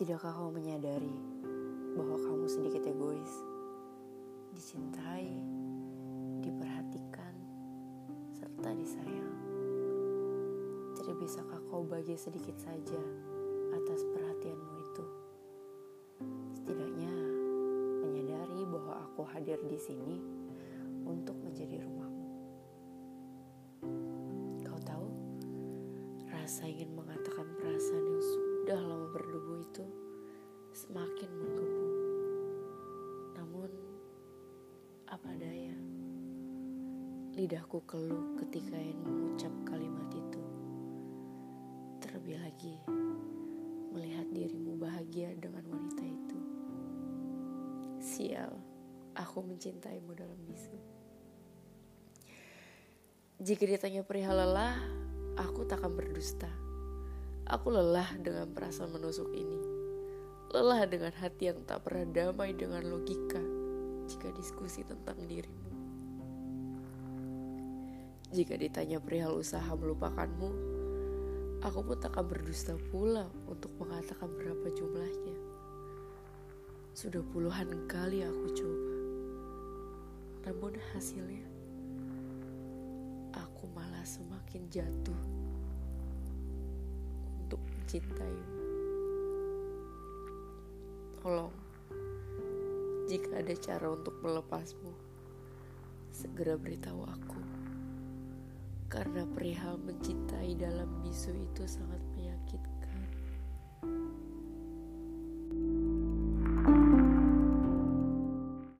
Tidakkah kau menyadari bahwa kamu sedikit egois? Dicintai, diperhatikan, serta disayang. Tidak bisakah kau bagi sedikit saja atas perhatianmu itu? Setidaknya menyadari bahwa aku hadir di sini untuk menjadi rumahmu. Kau tahu, rasa ingin mengatakan perasaan yang sudah lama berdebu apa daya? Lidahku keluh ketika ingin mengucap kalimat itu. Terlebih lagi, melihat dirimu bahagia dengan wanita itu. Sial, aku mencintaimu dalam bisu. Jika ditanya perihal lelah, aku takkan berdusta. Aku lelah dengan perasaan menusuk ini. Lelah dengan hati yang tak pernah damai dengan logika jika diskusi tentang dirimu. Jika ditanya perihal usaha melupakanmu, aku pun takkan berdusta pula untuk mengatakan berapa jumlahnya. Sudah puluhan kali aku coba, namun hasilnya aku malah semakin jatuh untuk mencintaimu. Tolong, jika ada cara untuk melepasmu, segera beritahu aku. Karena perihal mencintai dalam bisu itu sangat menyakitkan.